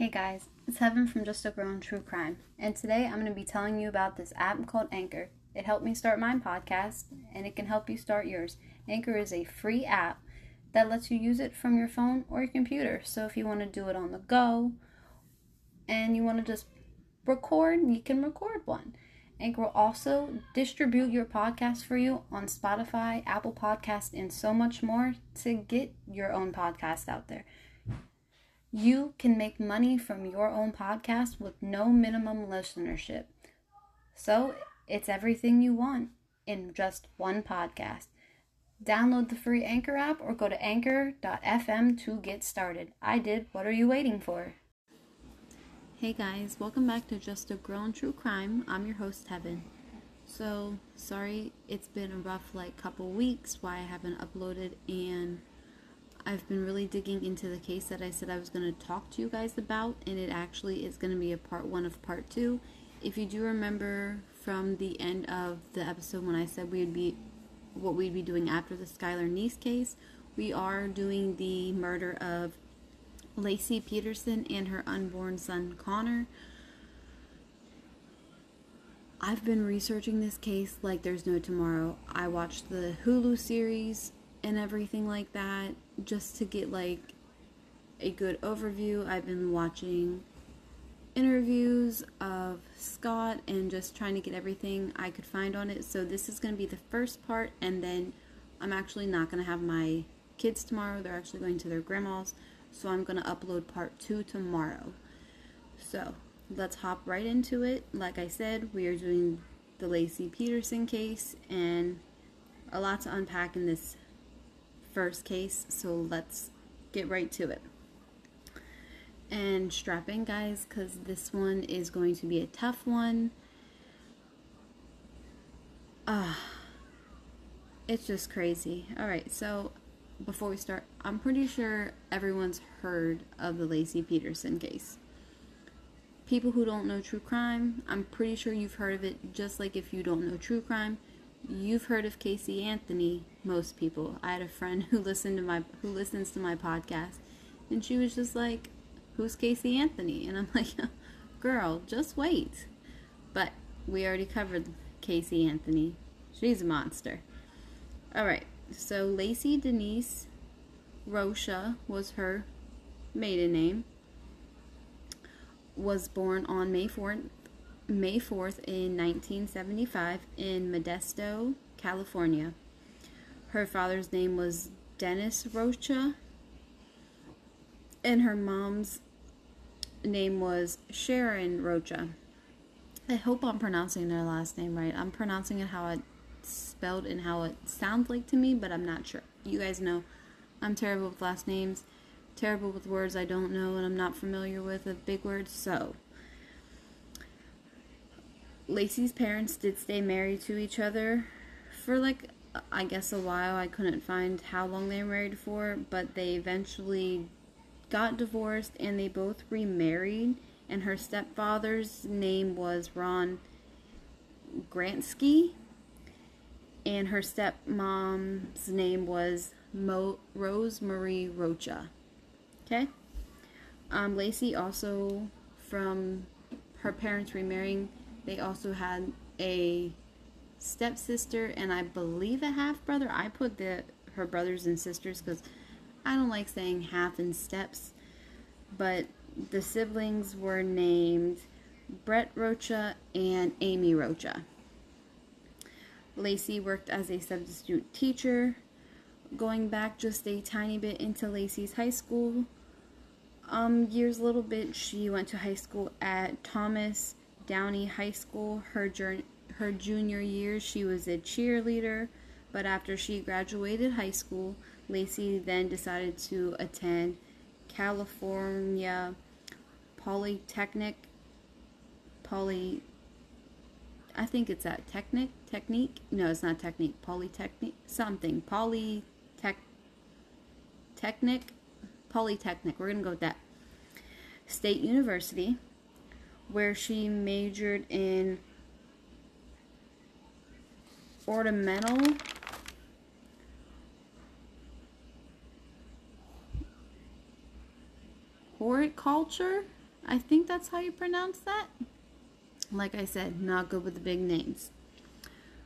Hey guys, it's Heaven from Just a Girl in True Crime, and today I'm going to be telling you about this app called Anchor. It helped me start my podcast, and it can help you start yours. Anchor is a free app that lets you use it from your phone or your computer. So if you want to do it on the go and you want to just record, you can record one. Anchor will also distribute your podcast for you on Spotify, Apple Podcast, and so much more to get your own podcast out there. You can make money from your own podcast with no minimum listenership. So it's everything you want in just one podcast. Download the free Anchor app or go to anchor.fm to get started. I did. What are you waiting for? Hey guys, welcome back to Just a Girl in True Crime. I'm your host, Heaven. So, sorry it's been a rough like couple weeks why I haven't uploaded and I've been really digging into the case that I said I was going to talk to you guys about, and it actually is going to be a part one of part two. If you do remember from the end of the episode when I said we would be what we'd be doing after the Skylar Neese case, we are doing the murder of Laci Peterson and her unborn son Connor. I've been researching this case like there's no tomorrow. I watched the Hulu series and everything like that just to get like a good overview. I've been watching interviews of Scott and just trying to get everything I could find on it. So this is going to be the first part and then I'm actually not going to have my kids tomorrow. They're actually going to their grandma's. So I'm going to upload part 2 tomorrow. So, let's hop right into it. Like I said, we are doing the Laci Peterson case and a lot to unpack in this first case, so let's get right to it. And strap in, guys, because this one is going to be a tough one. Ah, uh, it's just crazy. Alright, so before we start, I'm pretty sure everyone's heard of the Laci Peterson case. People who don't know true crime, I'm pretty sure you've heard of it, just like if you don't know true crime, you've heard of Casey Anthony, most people. I had a friend who listened to my who listens to my podcast and she was just like, "Who's Casey Anthony?" And I'm like, "Girl, just wait." But we already covered Casey Anthony. She's a monster. All right. So Laci Denise Rocha was her maiden name. Was born on May 4th, May 4th in 1975 in Modesto, California. Her father's name was Dennis Rocha, and her mom's name was Sharon Rocha. I hope I'm pronouncing their last name right. I'm pronouncing it how it's spelled and how it sounds like to me, but I'm not sure. You guys know I'm terrible with last names, terrible with words I don't know and I'm not familiar with, with big words, so Laci's parents did stay married to each other for like I guess a while. I couldn't find how long they were married for, but they eventually got divorced and they both remarried. And her stepfather's name was Ron Grantski, and her stepmom's name was Mo- Rose Marie Rocha. Okay? Um, Laci also, from her parents remarrying, they also had a stepsister and I believe a half brother. I put the her brothers and sisters because I don't like saying half and steps. But the siblings were named Brent Rocha and Amy Rocha. Laci worked as a substitute teacher. Going back just a tiny bit into Laci's high school um, years, a little bit, she went to high school at Thomas Downey High School. Her, her junior year, she was a cheerleader, but after she graduated high school, Laci then decided to attend California Polytechnic. Poly. I think it's at Technic. Technique? No, it's not Technique. Polytechnic. Something. Polytech. Technic. Polytechnic. We're gonna go with that. State University where she majored in ornamental horticulture. I think that's how you pronounce that. Like I said, not good with the big names.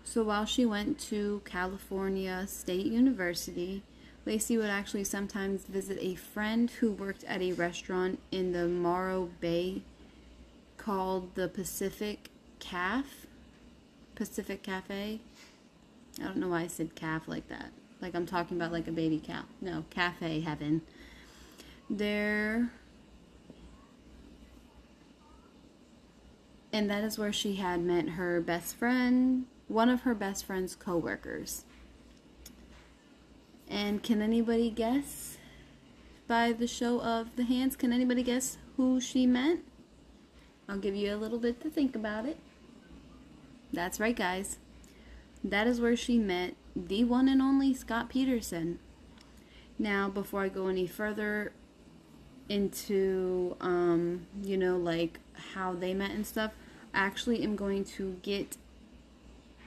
So while she went to California State University, Laci would actually sometimes visit a friend who worked at a restaurant in the Morro Bay called the Pacific Calf. Pacific Cafe. I don't know why I said calf like that. Like I'm talking about like a baby cow. No, cafe heaven. There and that is where she had met her best friend, one of her best friend's coworkers. And can anybody guess by the show of the hands? Can anybody guess who she met? I'll give you a little bit to think about it. That's right, guys. That is where she met the one and only Scott Peterson. Now, before I go any further into, um, you know, like how they met and stuff, I actually am going to get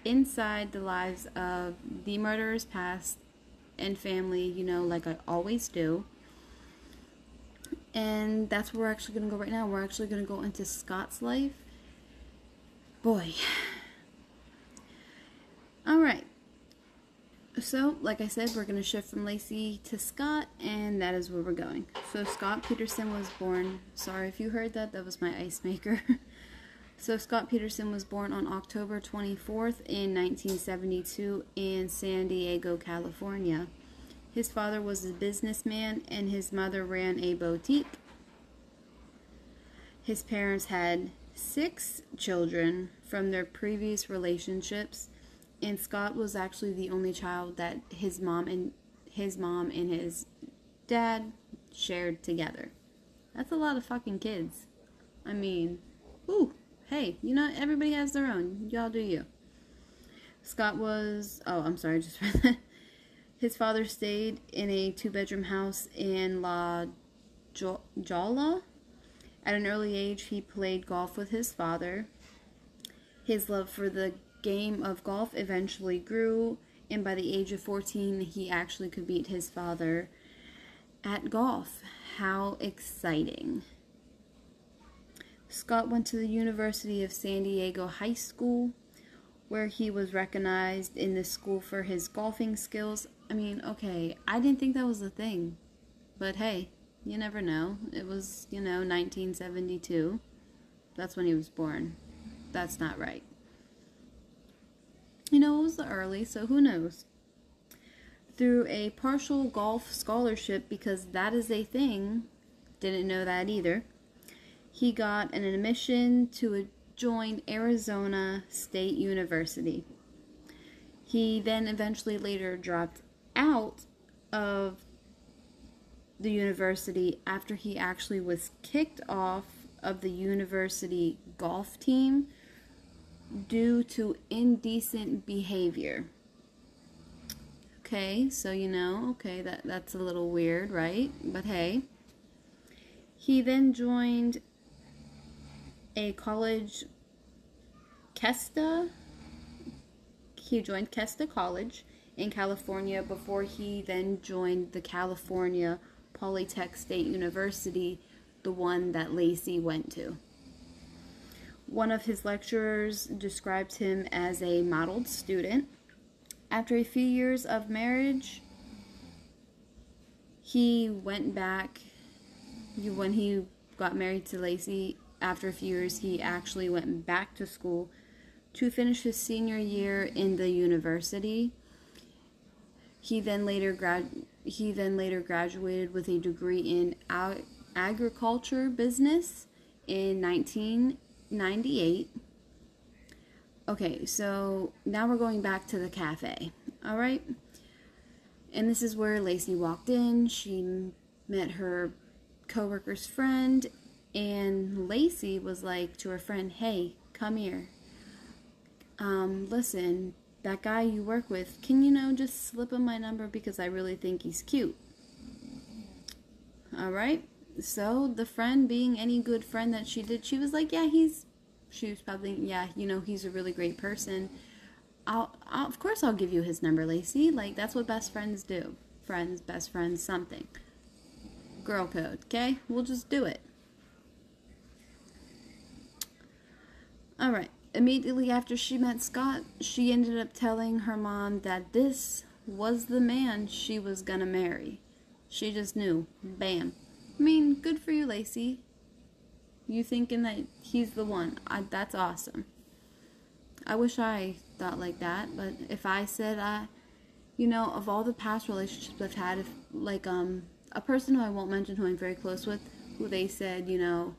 inside the lives of the murderers past and family, you know, like I always do. And that's where we're actually going to go right now. We're actually going to go into Scott's life. Boy. All right. So, like I said, we're going to shift from Laci to Scott, and that is where we're going. So, Scott Peterson was born. Sorry if you heard that, that was my ice maker. so, Scott Peterson was born on October 24th in 1972 in San Diego, California. His father was a businessman and his mother ran a boutique. His parents had six children from their previous relationships, and Scott was actually the only child that his mom and his mom and his dad shared together. That's a lot of fucking kids. I mean, ooh, hey, you know, everybody has their own. Y'all do you. Scott was, oh, I'm sorry, just read that. His father stayed in a two bedroom house in La Jolla. At an early age, he played golf with his father. His love for the game of golf eventually grew, and by the age of 14, he actually could beat his father at golf. How exciting! Scott went to the University of San Diego High School, where he was recognized in the school for his golfing skills I mean, okay, I didn't think that was a thing. But hey, you never know. It was, you know, 1972. That's when he was born. That's not right. You know, it was the early, so who knows? Through a partial golf scholarship, because that is a thing, didn't know that either, he got an admission to join Arizona State University. He then eventually later dropped out of the university after he actually was kicked off of the university golf team due to indecent behavior. Okay, so you know, okay, that that's a little weird, right? But hey, he then joined a college Cuesta he joined Cuesta College in California before he then joined the California Polytech State University, the one that Laci went to. One of his lecturers described him as a modeled student. After a few years of marriage, he went back. When he got married to Laci, after a few years, he actually went back to school to finish his senior year in the university. He then later grad he then later graduated with a degree in ag- agriculture business in 1998. Okay, so now we're going back to the cafe. All right? And this is where Laci walked in. She met her coworker's friend and Laci was like to her friend, "Hey, come here. Um, listen, that guy you work with, can you know just slip him my number because I really think he's cute? All right. So the friend, being any good friend that she did, she was like, yeah, he's. She was probably, yeah, you know, he's a really great person. I'll, I'll of course, I'll give you his number, Laci. Like that's what best friends do. Friends, best friends, something. Girl code. Okay, we'll just do it. All right. Immediately after she met Scott, she ended up telling her mom that this was the man she was gonna marry. She just knew. Bam. I mean, good for you, Laci. You thinking that he's the one. I, that's awesome. I wish I thought like that, but if I said I, you know, of all the past relationships I've had, if like um a person who I won't mention who I'm very close with, who they said, you know,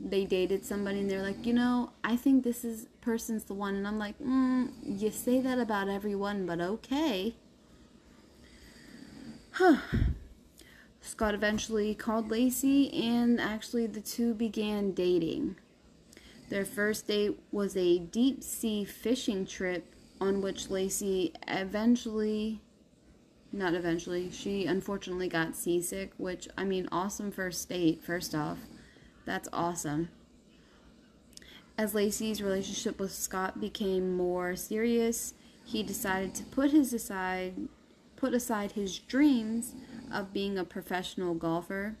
they dated somebody and they're like, you know, I think this is person's the one, and I'm like, mm, you say that about everyone, but okay. Huh. Scott eventually called Laci, and actually the two began dating. Their first date was a deep sea fishing trip on which Laci eventually, not eventually, she unfortunately got seasick, which, I mean, awesome first date, first off. That's awesome. As Laci's relationship with Scott became more serious, he decided to put his aside put aside his dreams of being a professional golfer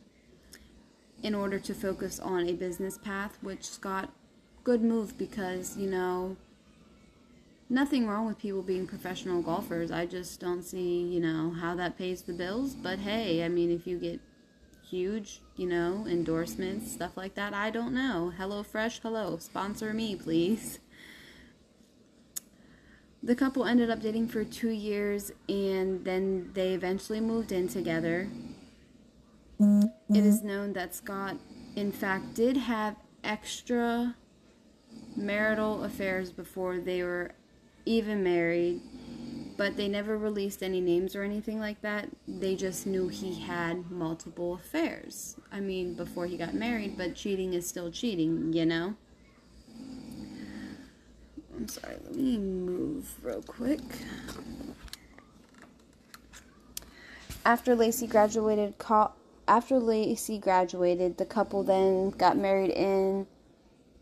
in order to focus on a business path, which Scott good move because, you know, nothing wrong with people being professional golfers. I just don't see, you know, how that pays the bills. But hey, I mean, if you get huge, you know, endorsements, stuff like that, I don't know. Hello Fresh, hello, sponsor me, please. The couple ended up dating for two years and then they eventually moved in together. It is known that Scott, in fact, did have extra marital affairs before they were even married, but they never released any names or anything like that. They just knew he had multiple affairs. I mean, before he got married, but cheating is still cheating, you know? I'm sorry, let me move real quick. After Laci graduated, after Laci graduated, the couple then got married in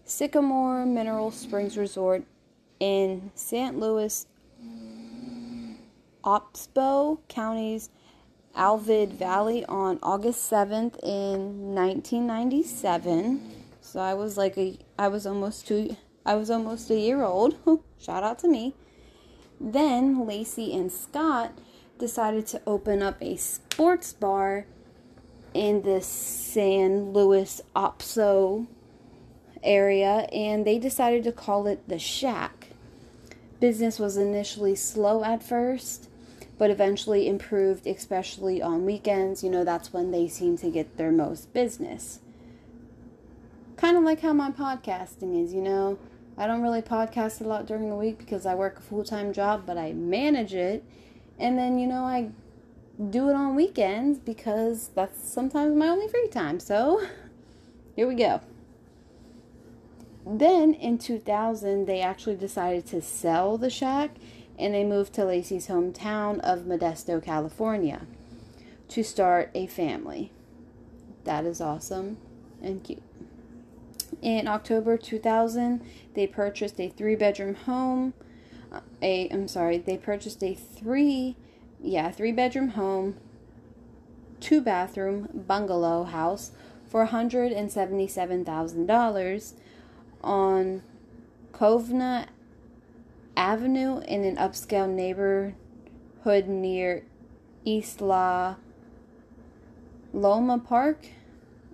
Sycamore Mineral Springs Resort in St. Louis, Obispo County's Avila Valley on August 7th in 1997. So I was like a I was almost two I was almost a year old. Shout out to me. Then Laci and Scott decided to open up a sports bar in the San Luis Obispo area and they decided to call it the Shack. Business was initially slow at first, but eventually improved, especially on weekends. You know, that's when they seem to get their most business. Kind of like how my podcasting is, you know. I don't really podcast a lot during the week because I work a full time job, but I manage it. And then, you know, I do it on weekends because that's sometimes my only free time. So, here we go. Then in 2000, they actually decided to sell the shack and they moved to Laci's hometown of Modesto, California to start a family. That is awesome and cute. In October 2000, they purchased a three bedroom home. A I'm sorry, they purchased a three yeah, three bedroom home, two bathroom bungalow house for $177,000 on Covena Avenue in an upscale neighborhood near East La Loma Park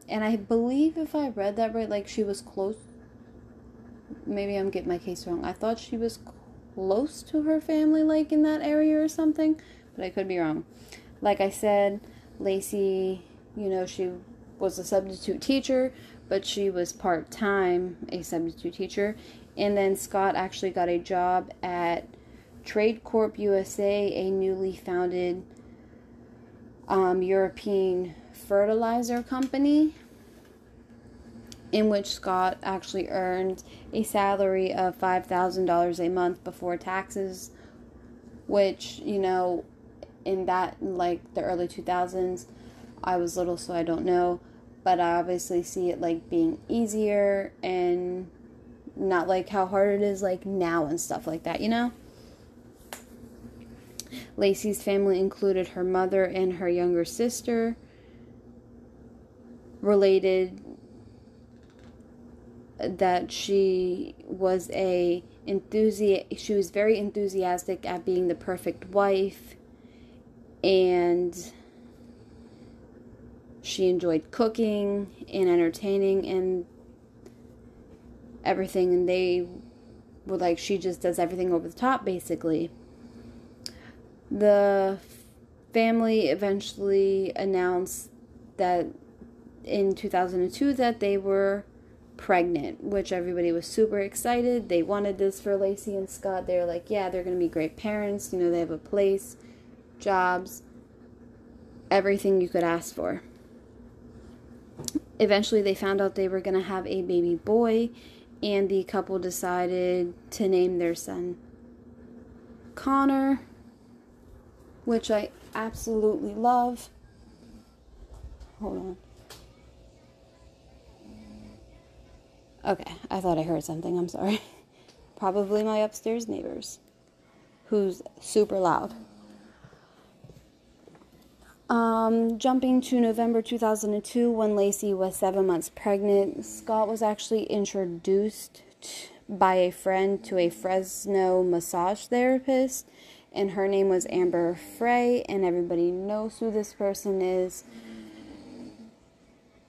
and I believe if I read that right, like she was close. Maybe I'm getting my case wrong. I thought she was close to her family, like in that area or something, but I could be wrong. Like I said, Laci, you know, she was a substitute teacher, but she was part time a substitute teacher. And then Scott actually got a job at Trade Corp USA, a newly founded um, European fertilizer company in which Scott actually earned a salary of $5,000 a month before taxes, which, you know, in that, like the early 2000s, I was little, so I don't know, but I obviously see it like being easier and not like how hard it is like now and stuff like that, you know? Laci's family included her mother and her younger sister related that she was a enthusi- she was very enthusiastic at being the perfect wife and she enjoyed cooking and entertaining and everything and they were like she just does everything over the top basically the family eventually announced that in 2002 that they were pregnant, which everybody was super excited. They wanted this for Laci and Scott. They were like, yeah, they're going to be great parents. You know, they have a place, jobs, everything you could ask for. Eventually, they found out they were going to have a baby boy, and the couple decided to name their son Connor, which I absolutely love. Hold on. Okay, I thought I heard something. I'm sorry. Probably my upstairs neighbors, who's super loud. Um, jumping to November 2002, when Laci was seven months pregnant, Scott was actually introduced by a friend to a Fresno massage therapist, and her name was Amber Frey, and everybody knows who this person is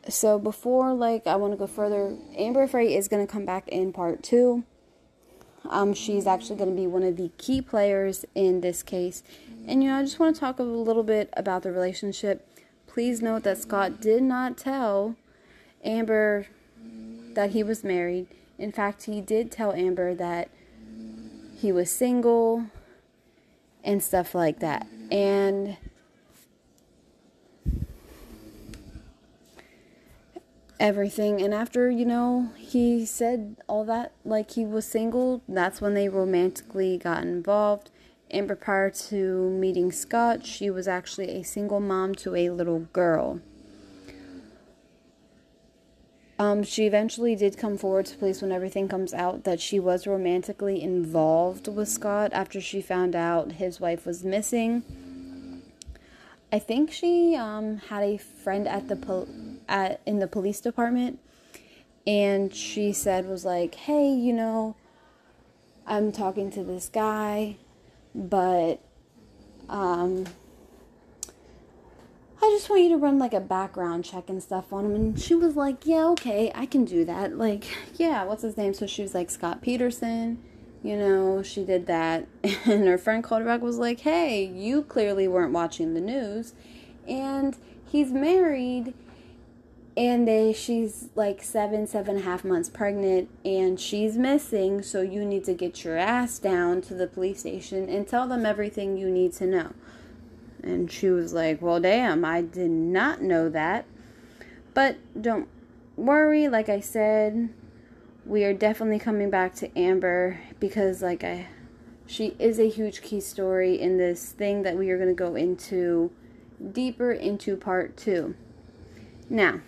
so before like I want to go further, Amber Frey is going to come back in part two. Um, she's actually going to be one of the key players in this case. And you know, I just want to talk a little bit about the relationship. Please note that Scott did not tell Amber that he was married. In fact, he did tell Amber that he was single and stuff like that. And everything. And after, you know, he said all that, like he was single, that's when they romantically got involved. Amber, prior to meeting Scott, she was actually a single mom to a little girl. Um, she eventually did come forward to police when everything comes out that she was romantically involved with Scott after she found out his wife was missing. I think she um, had a friend at the pol- at in the police department and she said was like, "Hey, you know, I'm talking to this guy, but um I just want you to run like a background check and stuff on him." And she was like, "Yeah, okay, I can do that." Like, yeah, what's his name? So she was like, "Scott Peterson." You know, she did that. And her friend called her back was like, "Hey, you clearly weren't watching the news." And he's married and they she's like seven seven and a half months pregnant and she's missing so you need to get your ass down to the police station and tell them everything you need to know. And she was like well damn i did not know that. But don't worry like i said we are definitely coming back to amber because like i she is a huge key story in this thing that we are going to go into deeper into part two. Now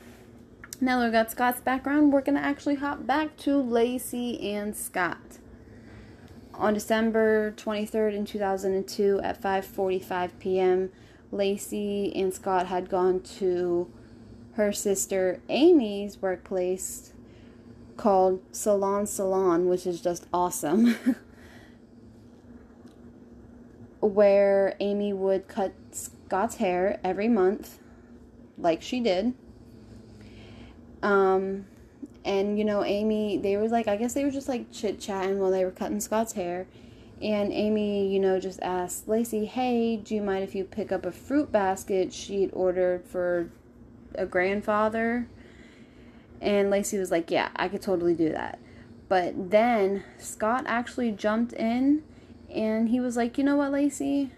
now that we got Scott's background, we're going to actually hop back to Laci and Scott. On December 23rd in 2002 at 5:45 p.m., Laci and Scott had gone to her sister Amy's workplace called Salon Salon, which is just awesome. Where Amy would cut Scott's hair every month, like she did um, and you know, Amy, they were like, I guess they were just like chit chatting while they were cutting Scott's hair. And Amy, you know, just asked Laci, hey, do you mind if you pick up a fruit basket she'd ordered for a grandfather? And Laci was like, yeah, I could totally do that. But then Scott actually jumped in and he was like, you know what, Laci?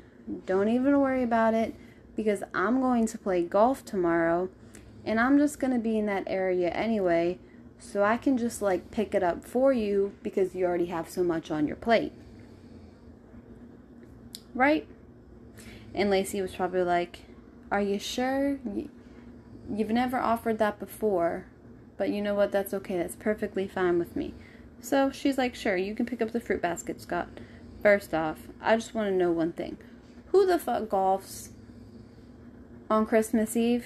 Don't even worry about it because I'm going to play golf tomorrow and I'm just going to be in that area anyway, so I can just like pick it up for you because you already have so much on your plate. Right? And Laci was probably like, Are you sure? You've never offered that before, but you know what? That's okay. That's perfectly fine with me. So she's like, Sure, you can pick up the fruit basket, Scott. First off, I just want to know one thing. Who the fuck golfs on Christmas Eve?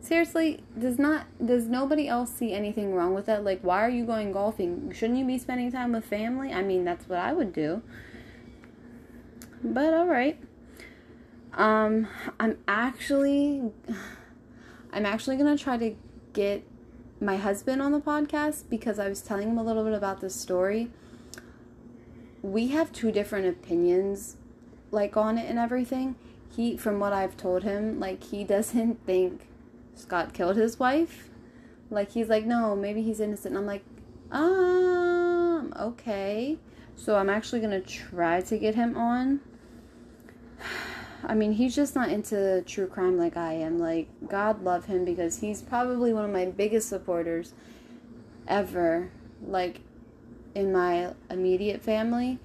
Seriously, does not does nobody else see anything wrong with that? Like, why are you going golfing? Shouldn't you be spending time with family? I mean, that's what I would do. But all right. Um, I'm actually, I'm actually gonna try to get my husband on the podcast because I was telling him a little bit about this story. We have two different opinions, like on it and everything. He, from what I've told him, like he doesn't think Scott killed his wife. Like he's like, no, maybe he's innocent. And I'm like, um, okay. So I'm actually gonna try to get him on. I mean, he's just not into true crime like I am. Like, God love him because he's probably one of my biggest supporters ever. Like, in my immediate family.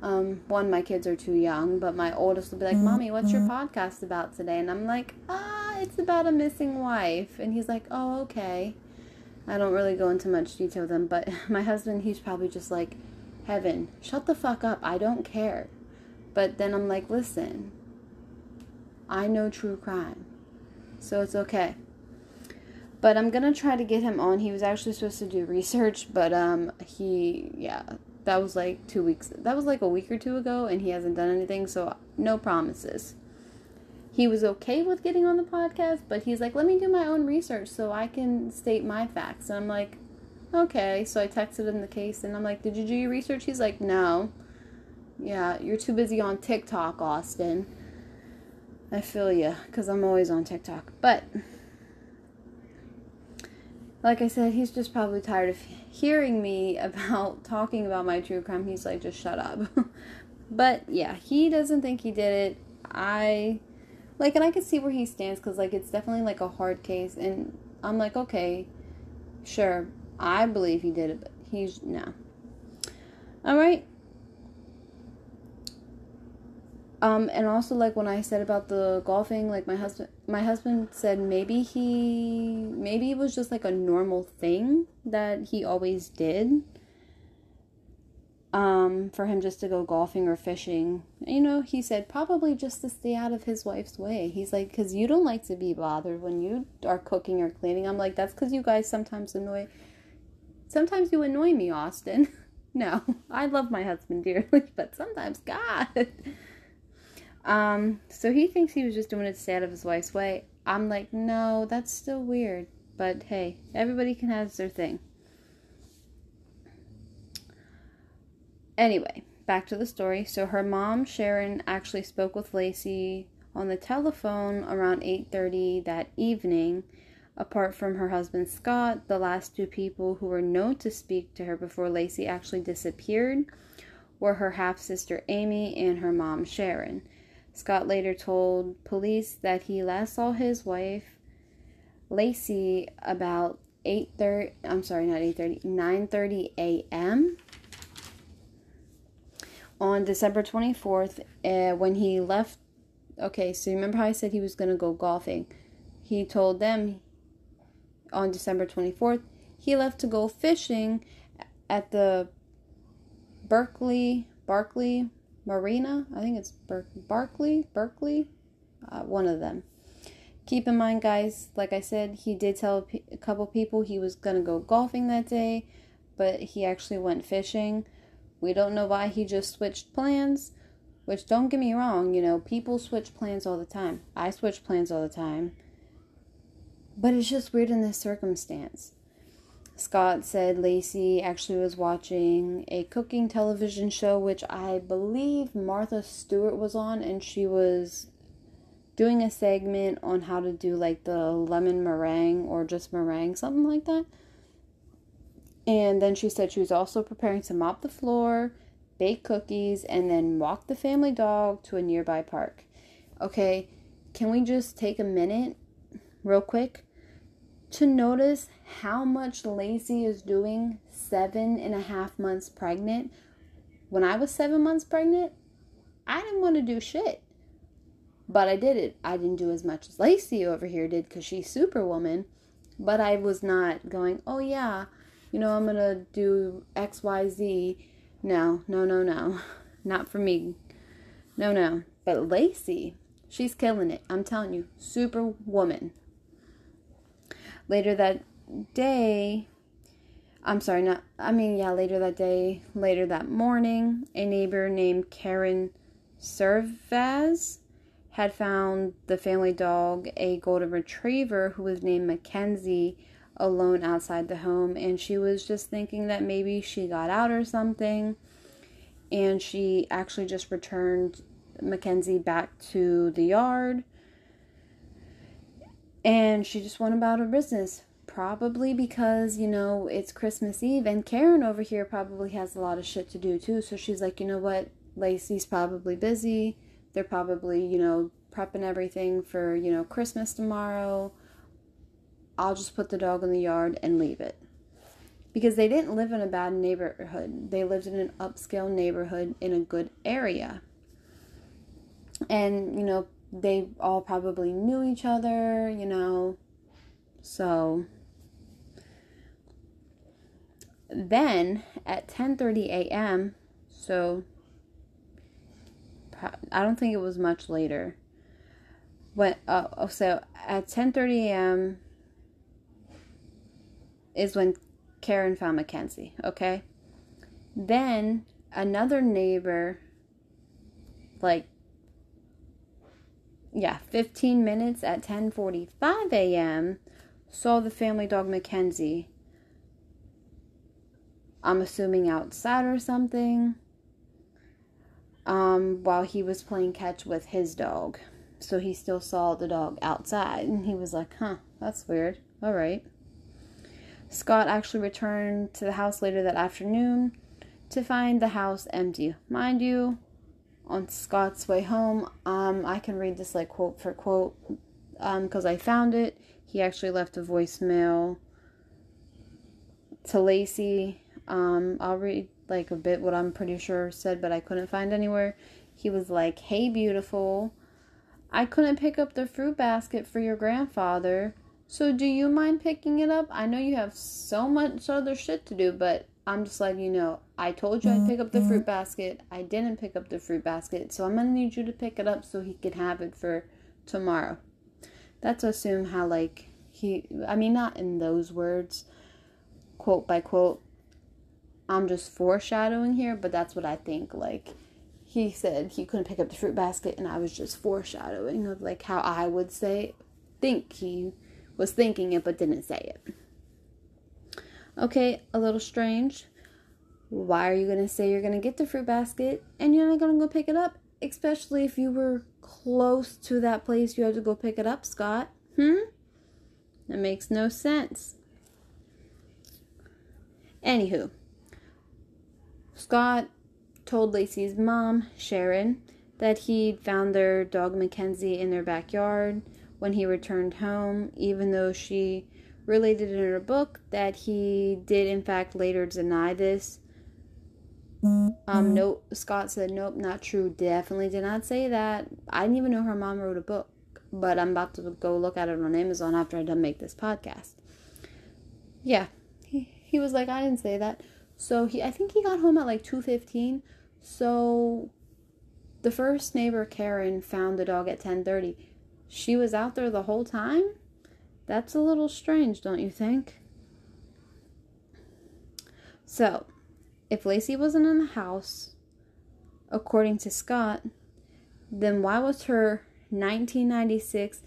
Um, one, my kids are too young, but my oldest will be like, Mommy, what's your podcast about today? And I'm like, ah, it's about a missing wife. And he's like, oh, okay. I don't really go into much detail him, but my husband, he's probably just like, Heaven, shut the fuck up. I don't care. But then I'm like, listen, I know true crime. So it's okay. But I'm gonna try to get him on. He was actually supposed to do research, but um he yeah, that was like two weeks that was like a week or two ago and he hasn't done anything, so no promises. He was okay with getting on the podcast, but he's like, let me do my own research so I can state my facts. And I'm like, okay. So I texted him the case and I'm like, did you do your research? He's like, no. Yeah, you're too busy on TikTok, Austin. I feel you, because I'm always on TikTok. But, like I said, he's just probably tired of hearing me about talking about my true crime. He's like, just shut up. but, yeah, he doesn't think he did it. I, like, and I can see where he stands, because, like, it's definitely, like, a hard case. And I'm like, okay, sure, I believe he did it, but he's, no. Alright, um, and also like when I said about the golfing, like my husband, my husband said maybe he, maybe it was just like a normal thing that he always did. Um, for him just to go golfing or fishing, you know, he said probably just to stay out of his wife's way. He's like, because you don't like to be bothered when you are cooking or cleaning. I'm like, that's because you guys sometimes annoy. Sometimes you annoy me, Austin. no, I love my husband dearly, but sometimes, God. Um, so he thinks he was just doing it to stay out of his wife's way. I'm like, no, that's still weird. But hey, everybody can have their thing. Anyway, back to the story. So her mom, Sharon, actually spoke with Laci on the telephone around 8:30 that evening. Apart from her husband Scott, the last two people who were known to speak to her before Laci actually disappeared were her half sister Amy and her mom Sharon. Scott later told police that he last saw his wife, Laci, about 8:30. I'm sorry, not 8:30, 9:30 a.m. on December 24th, uh, when he left. Okay, so remember how I said he was gonna go golfing? He told them on December 24th he left to go fishing at the Berkeley Barkley Marina. I think it's Ber- Barkley, Berkeley, uh, one of them. Keep in mind, guys, like I said, he did tell a, p- a couple people he was going to go golfing that day, but he actually went fishing. We don't know why he just switched plans, which don't get me wrong, you know, people switch plans all the time. I switch plans all the time. But it's just weird in this circumstance. Scott said Laci actually was watching a cooking television show, which I believe Martha Stewart was on, and she was doing a segment on how to do like the lemon meringue or just meringue, something like that. And then she said she was also preparing to mop the floor, bake cookies, and then walk the family dog to a nearby park. Okay, can we just take a minute, real quick? to notice how much Laci is doing seven and a half months pregnant. When I was seven months pregnant, I didn't want to do shit. But I did it. I didn't do as much as Laci over here did because she's superwoman. But I was not going, oh yeah, you know, I'm going to do XYZ. No, no, no, no. Not for me. No, no. But Laci, she's killing it. I'm telling you, superwoman. Later that day, I'm sorry, not, I mean, yeah, later that day, later that morning, a neighbor named Karen Servas had found the family dog, a golden retriever who was named Mackenzie, alone outside the home. And she was just thinking that maybe she got out or something. And she actually just returned Mackenzie back to the yard. And she just went about her business. Probably because, you know, it's Christmas Eve. And Karen over here probably has a lot of shit to do too. So she's like, you know what? Laci's probably busy they're probably, you know, prepping everything for, you know, Christmas tomorrow. I'll just put the dog in the yard and leave it. Because they didn't live in a bad neighborhood. They lived in an upscale neighborhood in a good area. And, you know, they all probably knew each other, you know. So then at 10:30 a.m., so I don't think it was much later. When uh, so at 10:30 a.m. is when Karen found Mackenzie. Okay, then another neighbor, like yeah, 15 minutes at 10:45 a.m. saw the family dog Mackenzie. I'm assuming outside or something um, while he was playing catch with his dog. So he still saw the dog outside, and he was like, huh, that's weird. All right. Scott actually returned to the house later that afternoon to find the house empty. Mind you, on Scott's way home, um, I can read this like quote for quote because um, I found it. He actually left a voicemail to Laci. Um, I'll read like a bit what I'm pretty sure said, but I couldn't find anywhere. He was like, Hey, beautiful, I couldn't pick up the fruit basket for your grandfather. So, do you mind picking it up? I know you have so much other shit to do, but I'm just letting you know. I told you I'd pick up the fruit mm-hmm. basket. I didn't pick up the fruit basket, so I'm gonna need you to pick it up so he can have it for tomorrow. That's assume how, like, he, I mean, not in those words, quote by quote, I'm just foreshadowing here, but that's what I think. Like, he said he couldn't pick up the fruit basket, and I was just foreshadowing of like how I would say, think he was thinking it but didn't say it. Okay, a little strange. Why are you gonna say you're gonna get the fruit basket and you're not gonna go pick it up? Especially if you were close to that place you had to go pick it up, Scott. Hmm? That makes no sense. Anywho, Scott told Laci's mom, Sharon, that he'd found their dog Mackenzie in their backyard when he returned home, even though she related in her book that he did in fact later deny this. Um, nope, Scott said, nope, not true. Definitely did not say that. I didn't even know her mom wrote a book, but I'm about to go look at it on Amazon after I done make this podcast. Yeah, he, he was like, I didn't say that. So he I think he got home at like 2:15. So the first neighbor Karen found the dog at 10:30. She was out there the whole time? That's a little strange, don't you think? So, if Laci wasn't in the house, according to Scott, then why was her 1996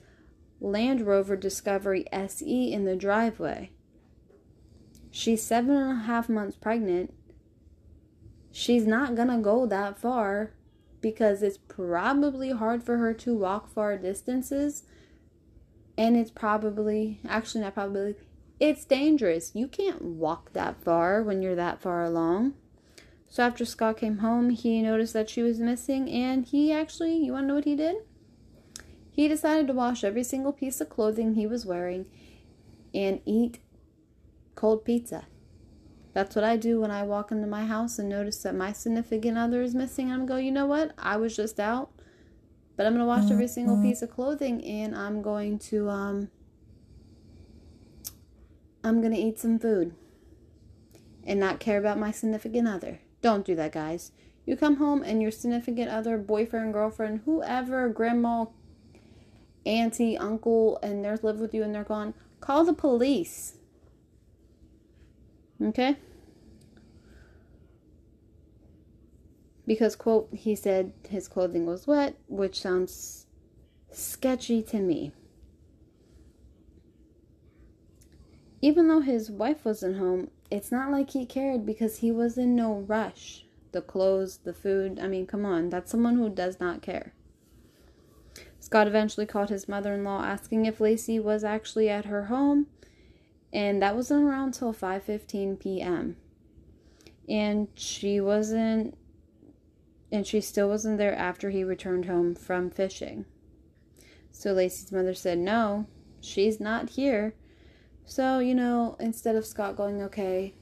Land Rover Discovery SE in the driveway? She's seven and a half months pregnant. She's not gonna go that far because it's probably hard for her to walk far distances. And it's probably, actually, not probably, it's dangerous. You can't walk that far when you're that far along. So after Scott came home, he noticed that she was missing, and he actually, you want to know what he did? He decided to wash every single piece of clothing he was wearing and eat cold pizza. That's what I do when I walk into my house and notice that my significant other is missing. I'm go, you know what? I was just out, but I'm gonna wash every single mm-hmm. piece of clothing and I'm going to um I'm gonna eat some food and not care about my significant other. Don't do that, guys. You come home and your significant other, boyfriend, girlfriend, whoever, grandma, auntie, uncle, and they're live with you and they're gone Call the police. Okay? Because, quote, he said his clothing was wet, which sounds sketchy to me. Even though his wife wasn't home, it's not like he cared because he was in no rush. The clothes, the food, I mean, come on, that's someone who does not care. Scott eventually called his mother in law asking if Laci was actually at her home, and that wasn't around till 5:15 p.m. And she wasn't and she still wasn't there after he returned home from fishing. So Laci's mother said, "No, she's not here." So, you know, instead of Scott going, "Okay,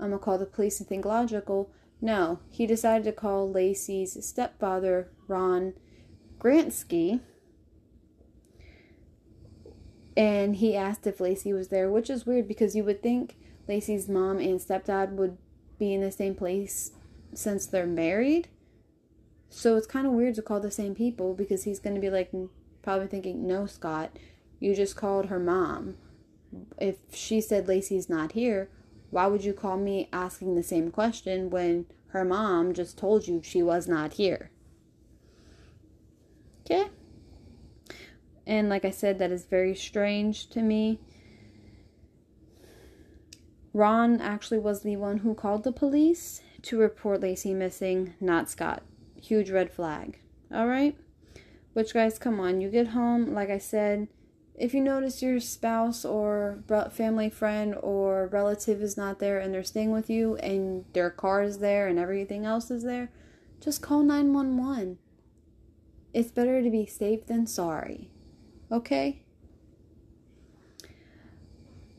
I'm going to call the police and think logical," no, he decided to call Laci's stepfather, Ron Grantski, and he asked if Laci was there, which is weird because you would think Laci's mom and stepdad would be in the same place since they're married. So it's kind of weird to call the same people because he's going to be like probably thinking, "No, Scott, you just called her mom. If she said Laci's not here, why would you call me asking the same question when her mom just told you she was not here?" Okay? And like I said, that is very strange to me. Ron actually was the one who called the police to report Laci missing, not Scott. Huge red flag. All right? Which, guys, come on. You get home, like I said, if you notice your spouse or family friend or relative is not there and they're staying with you and their car is there and everything else is there, just call 911. It's better to be safe than sorry. Okay?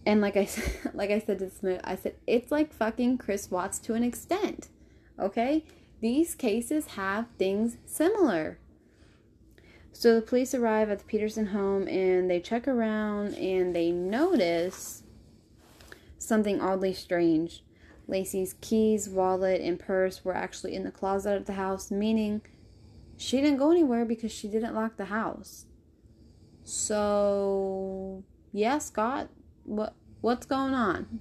And like I said, like I said to Smith, I said it's like fucking Chris Watts to an extent. Okay? These cases have things similar. So the police arrive at the Peterson home and they check around and they notice something oddly strange. Laci's keys, wallet, and purse were actually in the closet of the house, meaning she didn't go anywhere because she didn't lock the house. So, yeah, Scott, what what's going on?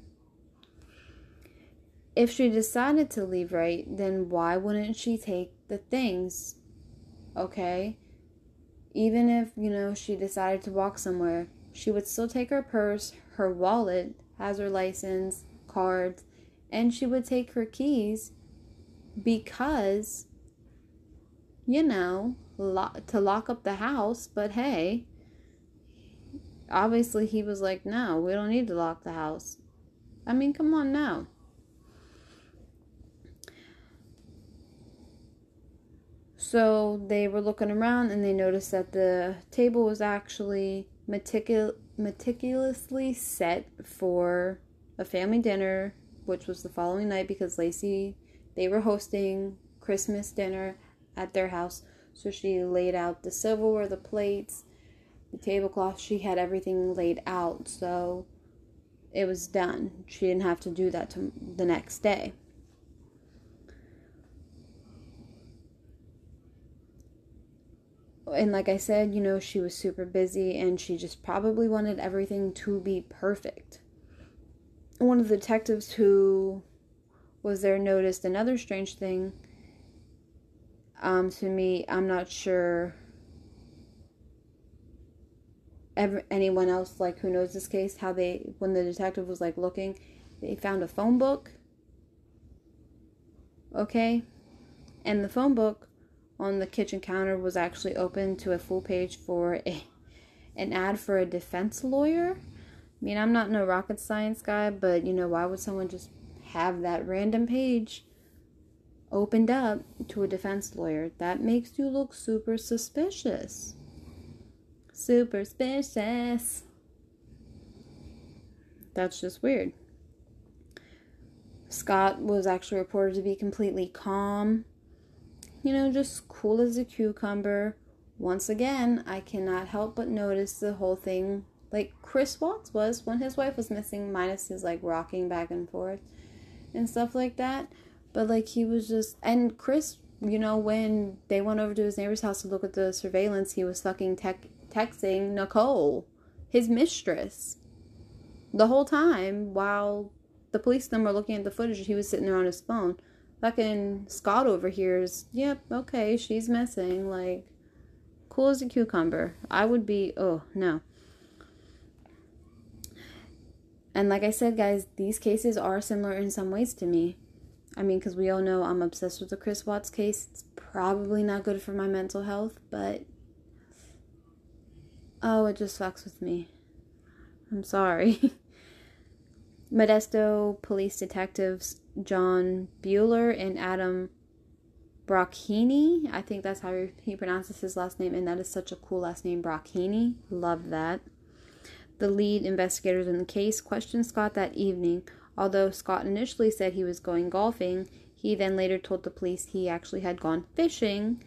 If she decided to leave right, then why wouldn't she take the things? Okay? Even if, you know, she decided to walk somewhere, she would still take her purse, her wallet, has her license, cards, and she would take her keys because you know, to lock up the house, but hey, obviously he was like, no, we don't need to lock the house. I mean, come on now. So they were looking around and they noticed that the table was actually meticul- meticulously set for a family dinner, which was the following night because Laci, they were hosting Christmas dinner at their house. So she laid out the silverware, the plates, the tablecloth. She had everything laid out. So it was done. She didn't have to do that to the next day. And like I said, you know, she was super busy and she just probably wanted everything to be perfect. One of the detectives who was there noticed another strange thing um, to me, I'm not sure ever anyone else like who knows this case how they when the detective was like looking, they found a phone book. Okay, and the phone book on the kitchen counter was actually open to a full page for a an ad for a defense lawyer. I mean, I'm not no rocket science guy, but you know, why would someone just have that random page opened up to a defense lawyer, that makes you look super suspicious. Super suspicious. That's just weird. Scott was actually reported to be completely calm, you know, just cool as a cucumber. Once again, I cannot help but notice the whole thing like Chris Watts was when his wife was missing, minus his like rocking back and forth and stuff like that. But like he was just and Chris, you know, when they went over to his neighbor's house to look at the surveillance, he was fucking tech, texting Nicole, his mistress. the whole time while the police them were looking at the footage. He was sitting there on his phone. Fucking Scott over here is, yep, okay, she's missing. Like, cool as a cucumber. I would be, oh, no. And like I said, guys, these cases are similar in some ways to me. I mean, because we all know I'm obsessed with the Chris Watts case. It's probably not good for my mental health, but oh, it just fucks with me. I'm sorry. Modesto police detectives John Buehler and Adam Brocchini. I think that's how he pronounces his last name, and that is such a cool last name, Brocchini. Love that. The lead investigators in the case questioned Scott that evening. Although Scott initially said he was going golfing, he then later told the police he actually had gone fishing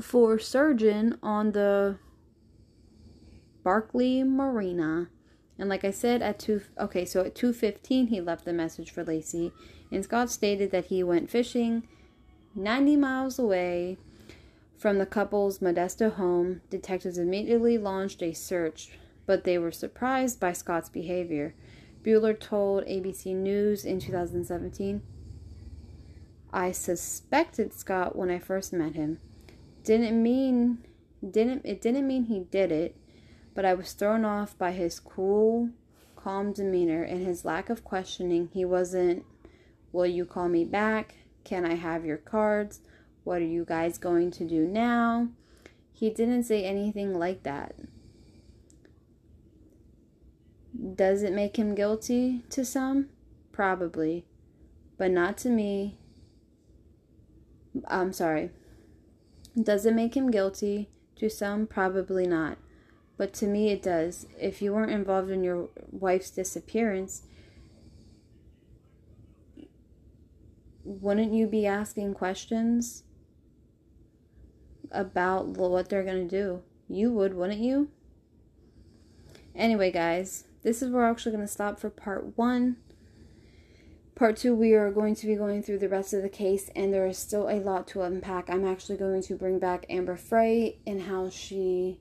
for sturgeon on the Berkeley Marina. And like I said, at two okay, so at two fifteen he left the message for Laci, and Scott stated that he went fishing ninety miles away from the couple's Modesto home. Detectives immediately launched a search, but they were surprised by Scott's behavior. Buehler told ABC News in 2017, "I suspected Scott when I first met him. Didn't mean didn't it didn't mean he did it." but I was thrown off by his cool, calm demeanor and his lack of questioning. He wasn't, Will you call me back? Can I have your cards? What are you guys going to do now? He didn't say anything like that. Does it make him guilty to some? Probably, but not to me. I'm sorry. Does it make him guilty to some? Probably not. But to me, it does. If you weren't involved in your wife's disappearance, wouldn't you be asking questions about what they're going to do? You would, wouldn't you? Anyway, guys, this is where we're actually going to stop for part one. Part two, we are going to be going through the rest of the case, and there is still a lot to unpack. I'm actually going to bring back Amber Frey and how she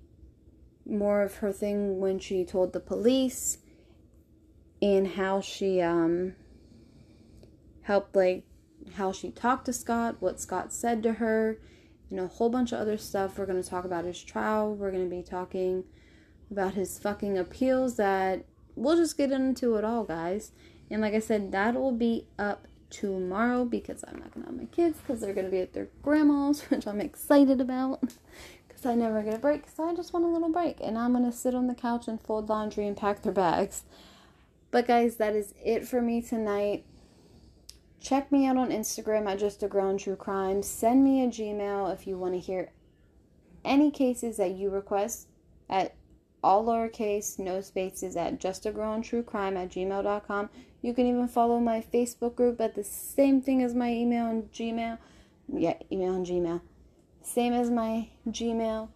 more of her thing when she told the police and how she um helped like how she talked to Scott, what Scott said to her, and a whole bunch of other stuff. We're going to talk about his trial. We're going to be talking about his fucking appeals that we'll just get into it all, guys. And like I said, that will be up tomorrow because I'm not to have my kids because they're to be at their grandma's, which I'm excited about. Because I never get a break so I just want a little break. And I'm to sit on the couch and fold laundry and pack their bags. But, guys, that is it for me tonight. Check me out on Instagram at Just a Girl True Crime. Send me a Gmail if you want to hear any cases that you request at all lowercase, no spaces at Just a Girl True Crime at gmail.com. You can even follow my Facebook group at the same thing as my email and Gmail. Yeah, email and Gmail. Same as my Gmail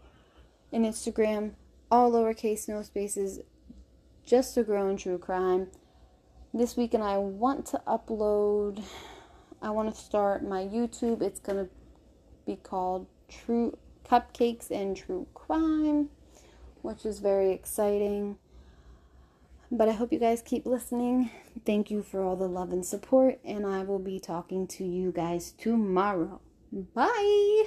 and Instagram, all lowercase, no spaces, just a girl in true crime. This weekend I want to upload, I want to start my YouTube. It's going to be called True Cupcakes and True Crime, which is very exciting. But I hope you guys keep listening. Thank you for all the love and support, and I will be talking to you guys tomorrow. Bye.